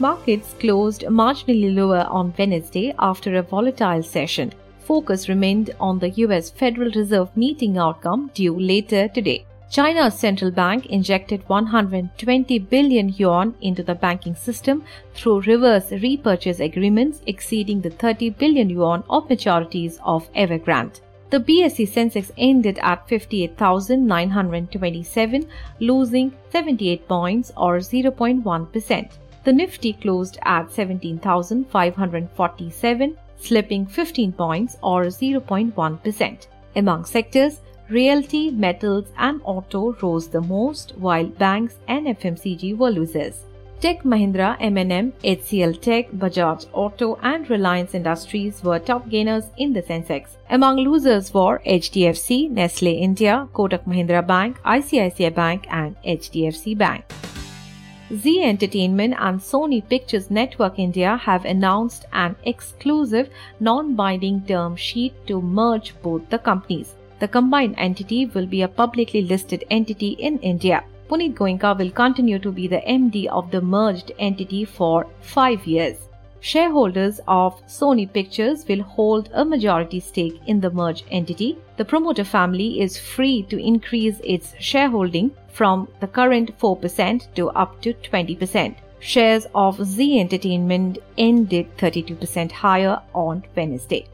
Markets closed marginally lower on Wednesday after a volatile session. Focus remained on the US Federal Reserve meeting outcome due later today. China's central bank injected 120 billion yuan into the banking system through reverse repurchase agreements exceeding the 30 billion yuan of maturities of Evergrande. The BSE Sensex ended at 58,927, losing 78 points or 0.1%. The Nifty closed at 17,547, slipping 15 points or 0.1%. Among sectors, realty, metals, and auto rose the most, while banks and FMCG were losers. Tech Mahindra, M&M, HCL Tech, Bajaj Auto, and Reliance Industries were top gainers in the Sensex. Among losers were HDFC, Nestle India, Kotak Mahindra Bank, ICICI Bank, and HDFC Bank. Zee Entertainment and Sony Pictures Network India have announced an exclusive non binding term sheet to merge both the companies. The combined entity will be a publicly listed entity in India. Puneet Goenka will continue to be the MD of the merged entity for five years. Shareholders of Sony Pictures will hold a majority stake in the merged entity. The promoter family is free to increase its shareholding from the current 4% to up to 20%. Shares of Zee Entertainment ended 32% higher on Wednesday.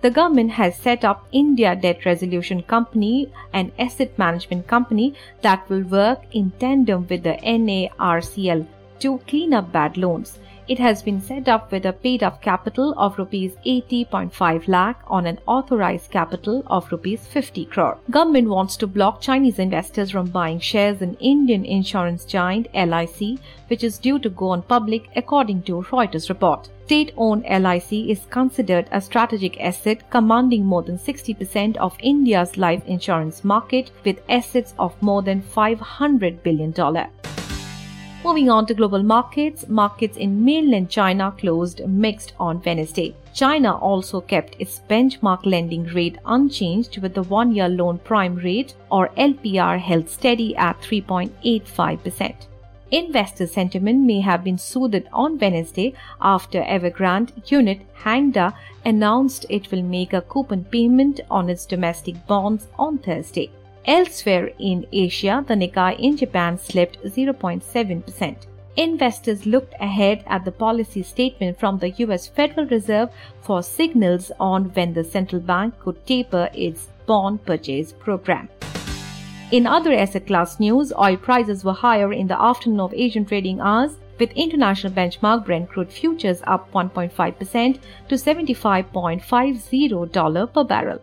The government has set up India Debt Resolution Company, an asset management company that will work in tandem with the NARCL to clean up bad loans. It has been set up with a paid up capital of rupees 80.5 lakh on an authorized capital of rupees 50 crore. Government wants to block Chinese investors from buying shares in Indian insurance giant LIC, which is due to go on public according to Reuters report. State-owned LIC is considered a strategic asset commanding more than 60% of India's life insurance market with assets of more than 500 billion dollar. Moving on to global markets, markets in mainland China closed mixed on Wednesday. China also kept its benchmark lending rate unchanged with the one year loan prime rate or LPR held steady at 3.85%. Investor sentiment may have been soothed on Wednesday after Evergrande unit Hengda announced it will make a coupon payment on its domestic bonds on Thursday. Elsewhere in Asia, the Nikkei in Japan slipped 0.7%. Investors looked ahead at the policy statement from the US Federal Reserve for signals on when the central bank could taper its bond purchase program. In other asset class news, oil prices were higher in the afternoon of Asian trading hours, with international benchmark Brent crude futures up 1.5% to $75.50 per barrel.